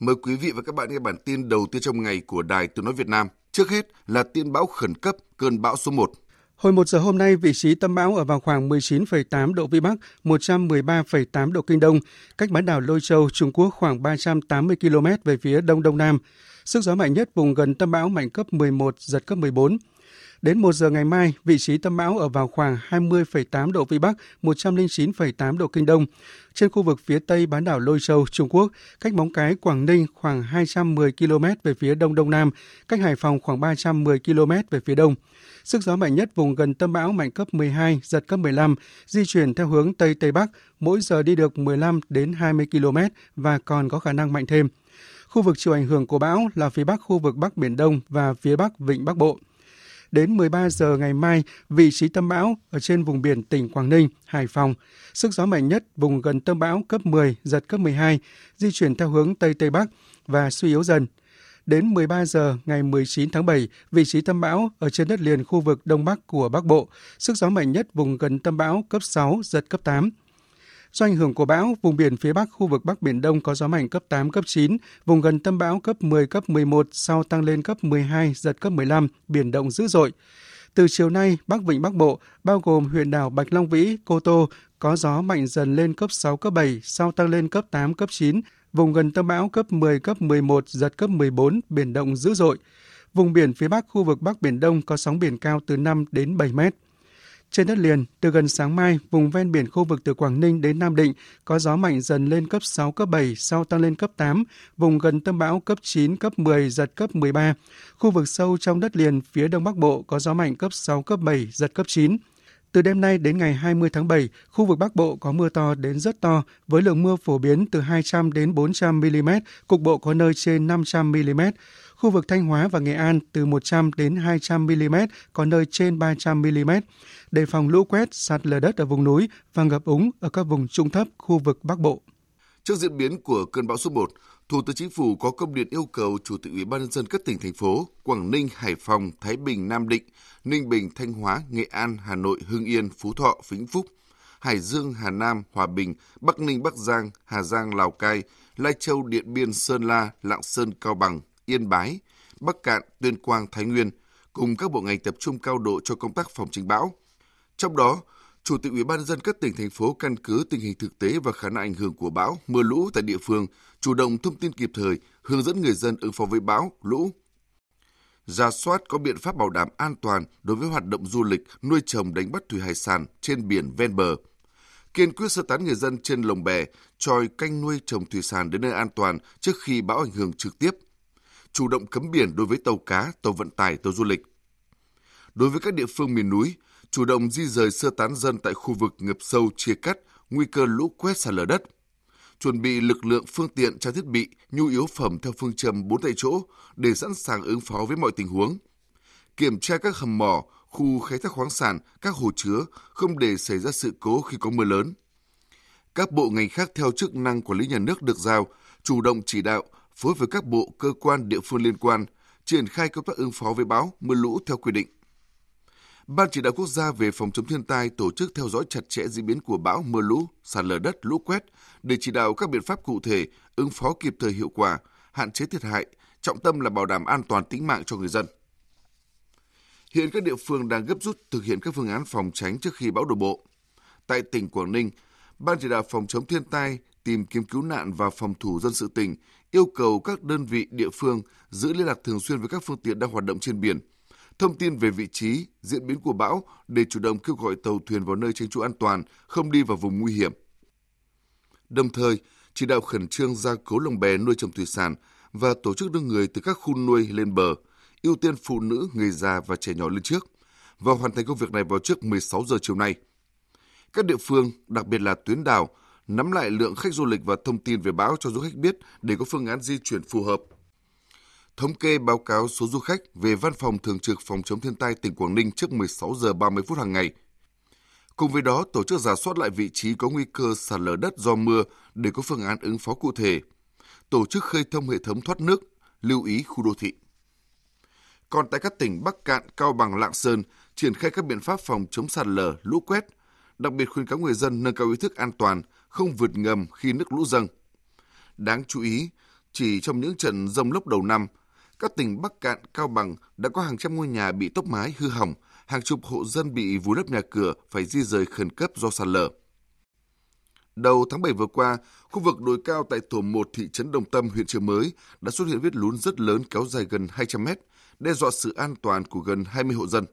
Mời quý vị và các bạn nghe bản tin đầu tiên trong ngày của Đài Tiếng Nói Việt Nam. Trước hết là tin bão khẩn cấp cơn bão số 1. Hồi 1 giờ hôm nay, vị trí tâm bão ở vào khoảng 19,8 độ Vĩ Bắc, 113,8 độ Kinh Đông, cách bán đảo Lôi Châu, Trung Quốc khoảng 380 km về phía Đông Đông Nam. Sức gió mạnh nhất vùng gần tâm bão mạnh cấp 11, giật cấp 14. Đến 1 giờ ngày mai, vị trí tâm bão ở vào khoảng 20,8 độ Vĩ Bắc, 109,8 độ Kinh Đông. Trên khu vực phía tây bán đảo Lôi Châu, Trung Quốc, cách Móng Cái, Quảng Ninh khoảng 210 km về phía đông đông nam, cách Hải Phòng khoảng 310 km về phía đông. Sức gió mạnh nhất vùng gần tâm bão mạnh cấp 12, giật cấp 15, di chuyển theo hướng Tây Tây Bắc, mỗi giờ đi được 15 đến 20 km và còn có khả năng mạnh thêm. Khu vực chịu ảnh hưởng của bão là phía bắc khu vực Bắc Biển Đông và phía Bắc Vịnh Bắc Bộ. Đến 13 giờ ngày mai, vị trí tâm bão ở trên vùng biển tỉnh Quảng Ninh, Hải Phòng. Sức gió mạnh nhất vùng gần tâm bão cấp 10, giật cấp 12, di chuyển theo hướng Tây Tây Bắc và suy yếu dần. Đến 13 giờ ngày 19 tháng 7, vị trí tâm bão ở trên đất liền khu vực Đông Bắc của Bắc Bộ, sức gió mạnh nhất vùng gần tâm bão cấp 6, giật cấp 8. Do ảnh hưởng của bão, vùng biển phía Bắc khu vực Bắc Biển Đông có gió mạnh cấp 8, cấp 9, vùng gần tâm bão cấp 10, cấp 11, sau tăng lên cấp 12, giật cấp 15, biển động dữ dội. Từ chiều nay, Bắc Vịnh Bắc Bộ, bao gồm huyện đảo Bạch Long Vĩ, Cô Tô, có gió mạnh dần lên cấp 6, cấp 7, sau tăng lên cấp 8, cấp 9, vùng gần tâm bão cấp 10, cấp 11, giật cấp 14, biển động dữ dội. Vùng biển phía Bắc khu vực Bắc Biển Đông có sóng biển cao từ 5 đến 7 mét. Trên đất liền, từ gần sáng mai, vùng ven biển khu vực từ Quảng Ninh đến Nam Định có gió mạnh dần lên cấp 6, cấp 7, sau tăng lên cấp 8, vùng gần tâm bão cấp 9, cấp 10, giật cấp 13. Khu vực sâu trong đất liền phía Đông Bắc Bộ có gió mạnh cấp 6, cấp 7, giật cấp 9. Từ đêm nay đến ngày 20 tháng 7, khu vực Bắc Bộ có mưa to đến rất to, với lượng mưa phổ biến từ 200 đến 400 mm, cục bộ có nơi trên 500 mm. Khu vực Thanh Hóa và Nghệ An từ 100 đến 200 mm, có nơi trên 300 mm. Đề phòng lũ quét, sạt lở đất ở vùng núi và ngập úng ở các vùng trung thấp khu vực Bắc Bộ. Trước diễn biến của cơn bão số 1, Thủ tướng Chính phủ có công điện yêu cầu Chủ tịch Ủy ban nhân dân các tỉnh thành phố Quảng Ninh, Hải Phòng, Thái Bình, Nam Định, Ninh Bình, Thanh Hóa, Nghệ An, Hà Nội, Hưng Yên, Phú Thọ, Vĩnh Phúc, Hải Dương, Hà Nam, Hòa Bình, Bắc Ninh, Bắc Giang, Hà Giang, Lào Cai, Lai Châu, Điện Biên, Sơn La, Lạng Sơn, Cao Bằng, Yên Bái, Bắc Cạn, Tuyên Quang, Thái Nguyên cùng các bộ ngành tập trung cao độ cho công tác phòng tránh bão. Trong đó, Chủ tịch Ủy ban nhân dân các tỉnh thành phố căn cứ tình hình thực tế và khả năng ảnh hưởng của bão, mưa lũ tại địa phương, chủ động thông tin kịp thời, hướng dẫn người dân ứng phó với bão, lũ. Ra soát có biện pháp bảo đảm an toàn đối với hoạt động du lịch, nuôi trồng đánh bắt thủy hải sản trên biển ven bờ. Kiên quyết sơ tán người dân trên lồng bè, tròi canh nuôi trồng thủy sản đến nơi an toàn trước khi bão ảnh hưởng trực tiếp. Chủ động cấm biển đối với tàu cá, tàu vận tải, tàu du lịch. Đối với các địa phương miền núi, chủ động di rời sơ tán dân tại khu vực ngập sâu chia cắt, nguy cơ lũ quét sạt lở đất. Chuẩn bị lực lượng phương tiện trang thiết bị, nhu yếu phẩm theo phương châm bốn tại chỗ để sẵn sàng ứng phó với mọi tình huống. Kiểm tra các hầm mỏ, khu khai thác khoáng sản, các hồ chứa không để xảy ra sự cố khi có mưa lớn. Các bộ ngành khác theo chức năng quản lý nhà nước được giao, chủ động chỉ đạo, phối với các bộ, cơ quan, địa phương liên quan, triển khai công tác ứng phó với bão, mưa lũ theo quy định. Ban chỉ đạo quốc gia về phòng chống thiên tai tổ chức theo dõi chặt chẽ diễn biến của bão, mưa lũ, sạt lở đất, lũ quét để chỉ đạo các biện pháp cụ thể, ứng phó kịp thời hiệu quả, hạn chế thiệt hại, trọng tâm là bảo đảm an toàn tính mạng cho người dân. Hiện các địa phương đang gấp rút thực hiện các phương án phòng tránh trước khi bão đổ bộ. Tại tỉnh Quảng Ninh, Ban chỉ đạo phòng chống thiên tai, tìm kiếm cứu nạn và phòng thủ dân sự tỉnh yêu cầu các đơn vị địa phương giữ liên lạc thường xuyên với các phương tiện đang hoạt động trên biển, thông tin về vị trí, diễn biến của bão để chủ động kêu gọi tàu thuyền vào nơi tránh trú an toàn, không đi vào vùng nguy hiểm. Đồng thời, chỉ đạo khẩn trương gia cố lồng bè nuôi trồng thủy sản và tổ chức đưa người từ các khu nuôi lên bờ, ưu tiên phụ nữ, người già và trẻ nhỏ lên trước và hoàn thành công việc này vào trước 16 giờ chiều nay. Các địa phương, đặc biệt là tuyến đảo, nắm lại lượng khách du lịch và thông tin về bão cho du khách biết để có phương án di chuyển phù hợp. Thống kê báo cáo số du khách về Văn phòng Thường trực Phòng chống thiên tai tỉnh Quảng Ninh trước 16 giờ 30 phút hàng ngày. Cùng với đó, tổ chức giả soát lại vị trí có nguy cơ sạt lở đất do mưa để có phương án ứng phó cụ thể. Tổ chức khơi thông hệ thống thoát nước, lưu ý khu đô thị. Còn tại các tỉnh Bắc Cạn, Cao Bằng, Lạng Sơn, triển khai các biện pháp phòng chống sạt lở, lũ quét, đặc biệt khuyến cáo người dân nâng cao ý thức an toàn, không vượt ngầm khi nước lũ dâng. Đáng chú ý, Chỉ trong những trận rông lốc đầu năm, các tỉnh Bắc Cạn, Cao Bằng đã có hàng trăm ngôi nhà bị tốc mái hư hỏng, hàng chục hộ dân bị vùi lấp nhà cửa phải di rời khẩn cấp do sạt lở. Đầu tháng 7 vừa qua, khu vực đồi cao tại tổ 1 thị trấn Đồng Tâm, huyện Trợ Mới đã xuất hiện vết lún rất lớn kéo dài gần 200 mét, đe dọa sự an toàn của gần 20 hộ dân.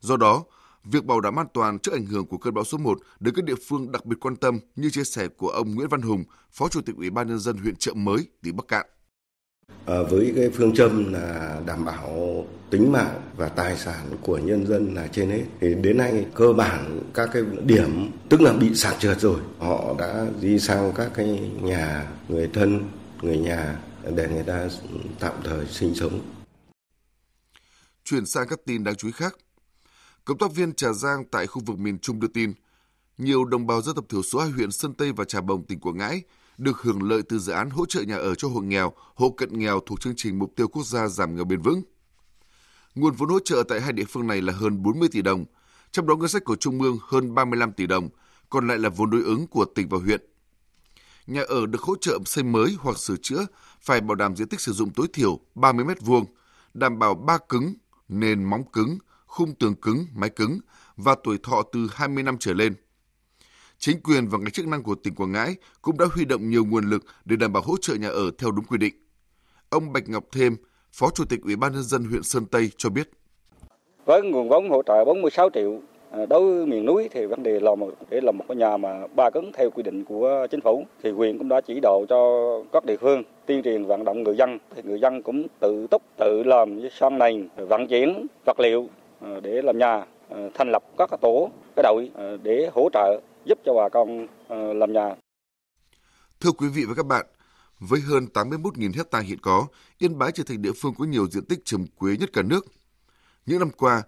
Do đó, việc bảo đảm an toàn trước ảnh hưởng của cơn bão số 1 được các địa phương đặc biệt quan tâm như chia sẻ của ông Nguyễn Văn Hùng, Phó Chủ tịch Ủy ban nhân dân huyện Trợ Mới, tỉnh Bắc Cạn. À, với cái phương châm là đảm bảo tính mạng và tài sản của nhân dân là trên hết thì đến nay cơ bản các cái điểm tức là bị sạt trượt rồi họ đã di sang các cái nhà người thân người nhà để người ta tạm thời sinh sống Chuyển sang các tin đáng chú ý khác. Cộng tác viên Trà Giang tại khu vực miền Trung đưa tin, nhiều đồng bào dân tộc thiểu số hai huyện Sơn Tây và Trà Bồng, tỉnh Quảng Ngãi được hưởng lợi từ dự án hỗ trợ nhà ở cho hộ nghèo, hộ cận nghèo thuộc chương trình Mục tiêu Quốc gia giảm nghèo bền vững. Nguồn vốn hỗ trợ tại hai địa phương này là hơn 40 tỷ đồng, trong đó ngân sách của Trung ương hơn 35 tỷ đồng, còn lại là vốn đối ứng của tỉnh và huyện. Nhà ở được hỗ trợ xây mới hoặc sửa chữa phải bảo đảm diện tích sử dụng tối thiểu 30 m2, đảm bảo ba cứng, nền móng cứng, khung tường cứng, mái cứng và tuổi thọ từ 20 năm trở lên. Chính quyền và ngành chức năng của tỉnh Quảng Ngãi cũng đã huy động nhiều nguồn lực để đảm bảo hỗ trợ nhà ở theo đúng quy định. Ông Bạch Ngọc Thêm, Phó Chủ tịch Ủy ban nhân dân huyện Sơn Tây cho biết. Với nguồn vốn hỗ trợ 46 triệu à, đối với miền núi thì vấn đề là một để làm một cái nhà mà ba cứng theo quy định của chính phủ thì huyện cũng đã chỉ đạo cho các địa phương tuyên truyền vận động người dân thì người dân cũng tự túc tự làm với son nền vận chuyển vật liệu Ờ, để làm nhà ờ, thành lập các tổ cái đội ờ, để hỗ trợ giúp cho bà con làm nhà. Thưa quý vị và các bạn, với hơn 81.000 hecta hiện có, Yên Bái trở thành địa phương có nhiều diện tích trồng quế nhất cả nước. Những năm qua,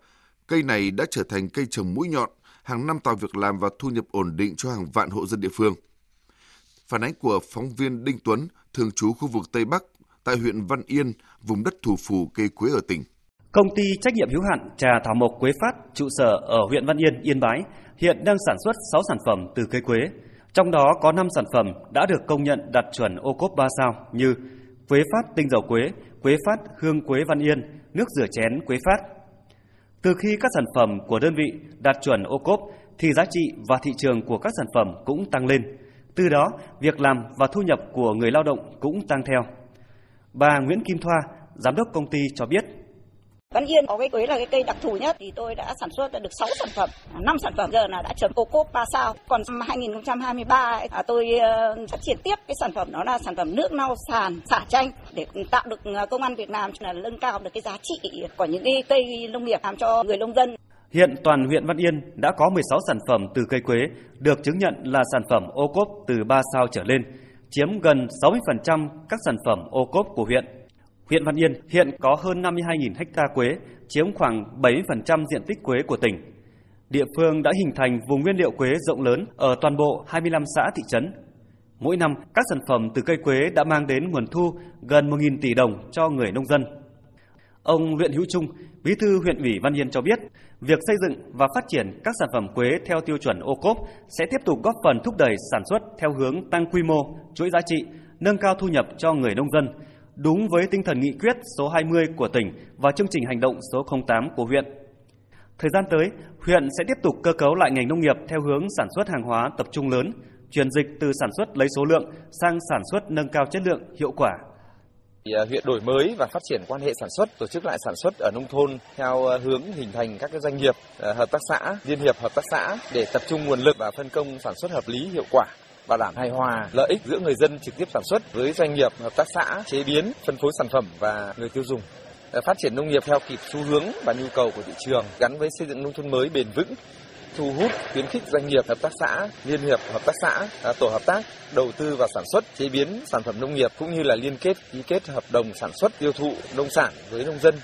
cây này đã trở thành cây trồng mũi nhọn, hàng năm tạo việc làm và thu nhập ổn định cho hàng vạn hộ dân địa phương. Phản ánh của phóng viên Đinh Tuấn, thường trú khu vực Tây Bắc, tại huyện Văn Yên, vùng đất thủ phủ cây quế ở tỉnh. Công ty trách nhiệm hữu hạn trà thảo mộc Quế Phát, trụ sở ở huyện Văn Yên, Yên Bái, hiện đang sản xuất 6 sản phẩm từ cây quế. Trong đó có 5 sản phẩm đã được công nhận đạt chuẩn ô cốp 3 sao như Quế Phát tinh dầu quế, Quế Phát hương quế Văn Yên, nước rửa chén Quế Phát. Từ khi các sản phẩm của đơn vị đạt chuẩn ô cốp thì giá trị và thị trường của các sản phẩm cũng tăng lên. Từ đó, việc làm và thu nhập của người lao động cũng tăng theo. Bà Nguyễn Kim Thoa, giám đốc công ty cho biết Văn Yên có cái quế là cái cây đặc thù nhất thì tôi đã sản xuất được 6 sản phẩm, 5 sản phẩm giờ là đã chấm ô cốp 3 sao. Còn năm 2023 ấy, à, tôi ờ, phát triển tiếp cái sản phẩm đó là sản phẩm nước lau sàn xả chanh để tạo được ờ, công an Việt Nam là nâng cao được cái giá trị của những cái cây nông nghiệp làm cho người nông dân. Hiện toàn huyện Văn Yên đã có 16 sản phẩm từ cây quế được chứng nhận là sản phẩm ô cốp từ 3 sao trở lên, chiếm gần 60% các sản phẩm ô cốp của huyện. Huyện Văn Yên hiện có hơn 52.000 ha quế, chiếm khoảng 70% diện tích quế của tỉnh. Địa phương đã hình thành vùng nguyên liệu quế rộng lớn ở toàn bộ 25 xã thị trấn. Mỗi năm, các sản phẩm từ cây quế đã mang đến nguồn thu gần 1.000 tỷ đồng cho người nông dân. Ông Luyện Hữu Trung, Bí thư huyện ủy Văn Yên cho biết, việc xây dựng và phát triển các sản phẩm quế theo tiêu chuẩn ô cốp sẽ tiếp tục góp phần thúc đẩy sản xuất theo hướng tăng quy mô, chuỗi giá trị, nâng cao thu nhập cho người nông dân, đúng với tinh thần nghị quyết số 20 của tỉnh và chương trình hành động số 08 của huyện. Thời gian tới, huyện sẽ tiếp tục cơ cấu lại ngành nông nghiệp theo hướng sản xuất hàng hóa tập trung lớn, chuyển dịch từ sản xuất lấy số lượng sang sản xuất nâng cao chất lượng, hiệu quả. À, huyện đổi mới và phát triển quan hệ sản xuất, tổ chức lại sản xuất ở nông thôn theo à, hướng hình thành các doanh nghiệp, à, hợp tác xã, liên hiệp hợp tác xã để tập trung nguồn lực và phân công sản xuất hợp lý, hiệu quả bảo đảm hài hòa. Lợi ích giữa người dân trực tiếp sản xuất với doanh nghiệp, hợp tác xã, chế biến, phân phối sản phẩm và người tiêu dùng. Phát triển nông nghiệp theo kịp xu hướng và nhu cầu của thị trường gắn với xây dựng nông thôn mới bền vững thu hút khuyến khích doanh nghiệp hợp tác xã liên hiệp hợp tác xã à, tổ hợp tác đầu tư vào sản xuất chế biến sản phẩm nông nghiệp cũng như là liên kết ký kết hợp đồng sản xuất tiêu thụ nông sản với nông dân.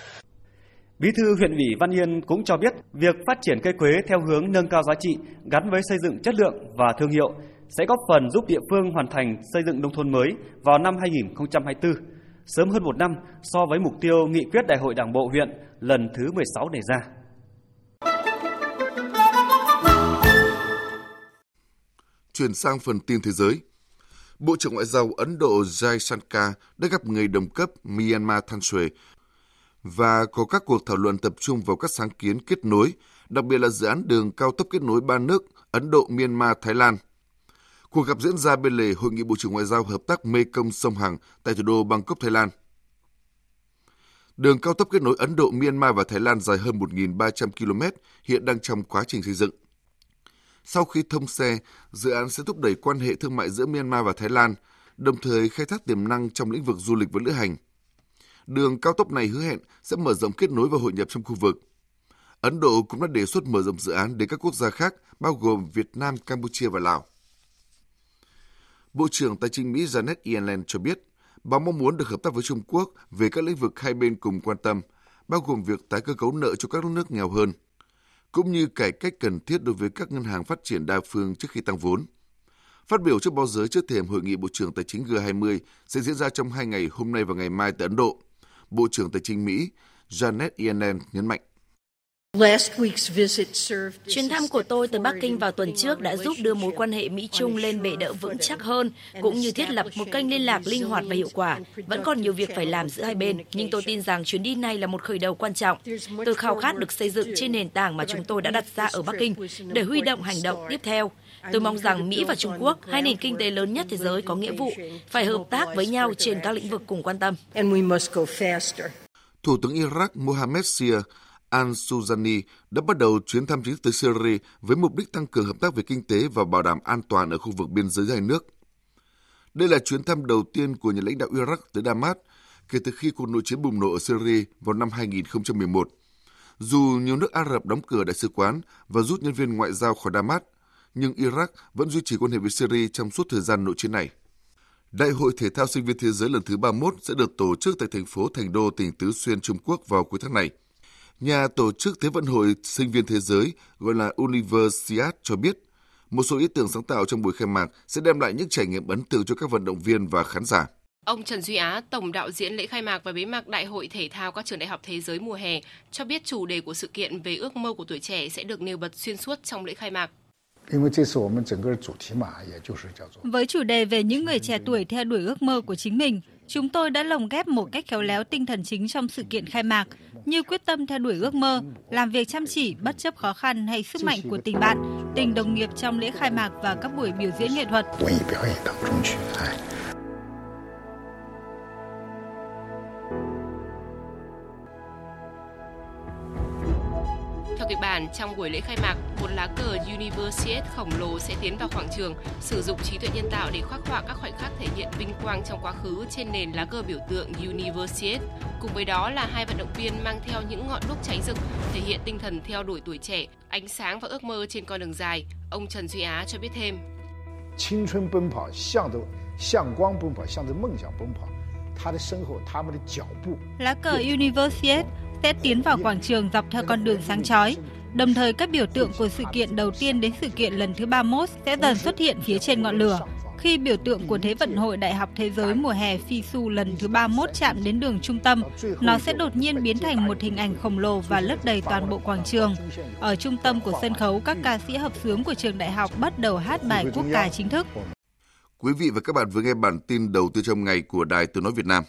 Bí thư huyện ủy Văn Yên cũng cho biết việc phát triển cây quế theo hướng nâng cao giá trị gắn với xây dựng chất lượng và thương hiệu sẽ góp phần giúp địa phương hoàn thành xây dựng nông thôn mới vào năm 2024, sớm hơn một năm so với mục tiêu nghị quyết Đại hội Đảng bộ huyện lần thứ 16 đề ra. Chuyển sang phần tin thế giới. Bộ trưởng Ngoại giao Ấn Độ Jai Shankar đã gặp người đồng cấp Myanmar Than Shwe và có các cuộc thảo luận tập trung vào các sáng kiến kết nối, đặc biệt là dự án đường cao tốc kết nối ba nước Ấn Độ, Myanmar, Thái Lan. Cuộc gặp diễn ra bên lề Hội nghị Bộ trưởng Ngoại giao Hợp tác Mê Công Sông Hằng tại thủ đô Bangkok, Thái Lan. Đường cao tốc kết nối Ấn Độ, Myanmar và Thái Lan dài hơn 1.300 km, hiện đang trong quá trình xây dựng. Sau khi thông xe, dự án sẽ thúc đẩy quan hệ thương mại giữa Myanmar và Thái Lan, đồng thời khai thác tiềm năng trong lĩnh vực du lịch và lữ hành. Đường cao tốc này hứa hẹn sẽ mở rộng kết nối và hội nhập trong khu vực. Ấn Độ cũng đã đề xuất mở rộng dự án đến các quốc gia khác, bao gồm Việt Nam, Campuchia và Lào. Bộ trưởng Tài chính Mỹ Janet Yellen cho biết, bà mong muốn được hợp tác với Trung Quốc về các lĩnh vực hai bên cùng quan tâm, bao gồm việc tái cơ cấu nợ cho các nước nghèo hơn – cũng như cải cách cần thiết đối với các ngân hàng phát triển đa phương trước khi tăng vốn. Phát biểu trước báo giới trước thềm hội nghị Bộ trưởng Tài chính G20 sẽ diễn ra trong hai ngày hôm nay và ngày mai tại Ấn Độ. Bộ trưởng Tài chính Mỹ Janet Yellen nhấn mạnh. Chuyến thăm của tôi tới Bắc Kinh vào tuần trước đã giúp đưa mối quan hệ Mỹ-Trung lên bệ đỡ vững chắc hơn, cũng như thiết lập một kênh liên lạc linh hoạt và hiệu quả. Vẫn còn nhiều việc phải làm giữa hai bên, nhưng tôi tin rằng chuyến đi này là một khởi đầu quan trọng. Tôi khao khát được xây dựng trên nền tảng mà chúng tôi đã đặt ra ở Bắc Kinh để huy động hành động tiếp theo. Tôi mong rằng Mỹ và Trung Quốc, hai nền kinh tế lớn nhất thế giới có nghĩa vụ, phải hợp tác với nhau trên các lĩnh vực cùng quan tâm. Thủ tướng Iraq Mohammed Sia al-Suzani đã bắt đầu chuyến thăm chính thức tới Syria với mục đích tăng cường hợp tác về kinh tế và bảo đảm an toàn ở khu vực biên giới hai nước. Đây là chuyến thăm đầu tiên của nhà lãnh đạo Iraq tới Damas kể từ khi cuộc nội chiến bùng nổ ở Syria vào năm 2011. Dù nhiều nước Ả Rập đóng cửa đại sứ quán và rút nhân viên ngoại giao khỏi Damas, nhưng Iraq vẫn duy trì quan hệ với Syria trong suốt thời gian nội chiến này. Đại hội thể thao sinh viên thế giới lần thứ 31 sẽ được tổ chức tại thành phố Thành Đô, tỉnh Tứ Xuyên, Trung Quốc vào cuối tháng này. Nhà tổ chức Thế vận hội sinh viên thế giới gọi là Universiad cho biết, một số ý tưởng sáng tạo trong buổi khai mạc sẽ đem lại những trải nghiệm ấn tượng cho các vận động viên và khán giả. Ông Trần Duy Á, tổng đạo diễn lễ khai mạc và bế mạc Đại hội thể thao các trường đại học thế giới mùa hè, cho biết chủ đề của sự kiện về ước mơ của tuổi trẻ sẽ được nêu bật xuyên suốt trong lễ khai mạc. Với chủ đề về những người trẻ tuổi theo đuổi ước mơ của chính mình, chúng tôi đã lồng ghép một cách khéo léo tinh thần chính trong sự kiện khai mạc, như quyết tâm theo đuổi ước mơ, làm việc chăm chỉ bất chấp khó khăn hay sức mạnh của tình bạn, tình đồng nghiệp trong lễ khai mạc và các buổi biểu diễn nghệ thuật. Bản trong buổi lễ khai mạc, một lá cờ Universiade khổng lồ sẽ tiến vào quảng trường, sử dụng trí tuệ nhân tạo để khắc họa các khoảnh khắc thể hiện vinh quang trong quá khứ trên nền lá cờ biểu tượng Universiade. Cùng với đó là hai vận động viên mang theo những ngọn đuốc cháy rực, thể hiện tinh thần theo đuổi tuổi trẻ, ánh sáng và ước mơ trên con đường dài. Ông Trần Duy Á cho biết thêm. Lá cờ Universiade sẽ tiến vào quảng trường dọc theo con đường sáng chói, Đồng thời các biểu tượng của sự kiện đầu tiên đến sự kiện lần thứ 31 sẽ dần xuất hiện phía trên ngọn lửa. Khi biểu tượng của Thế vận hội Đại học Thế giới mùa hè FISU lần thứ 31 chạm đến đường trung tâm, nó sẽ đột nhiên biến thành một hình ảnh khổng lồ và lấp đầy toàn bộ quảng trường. Ở trung tâm của sân khấu, các ca sĩ hợp sướng của trường đại học bắt đầu hát bài quốc ca chính thức. Quý vị và các bạn vừa nghe bản tin đầu tư trong ngày của Đài Tiếng Nói Việt Nam.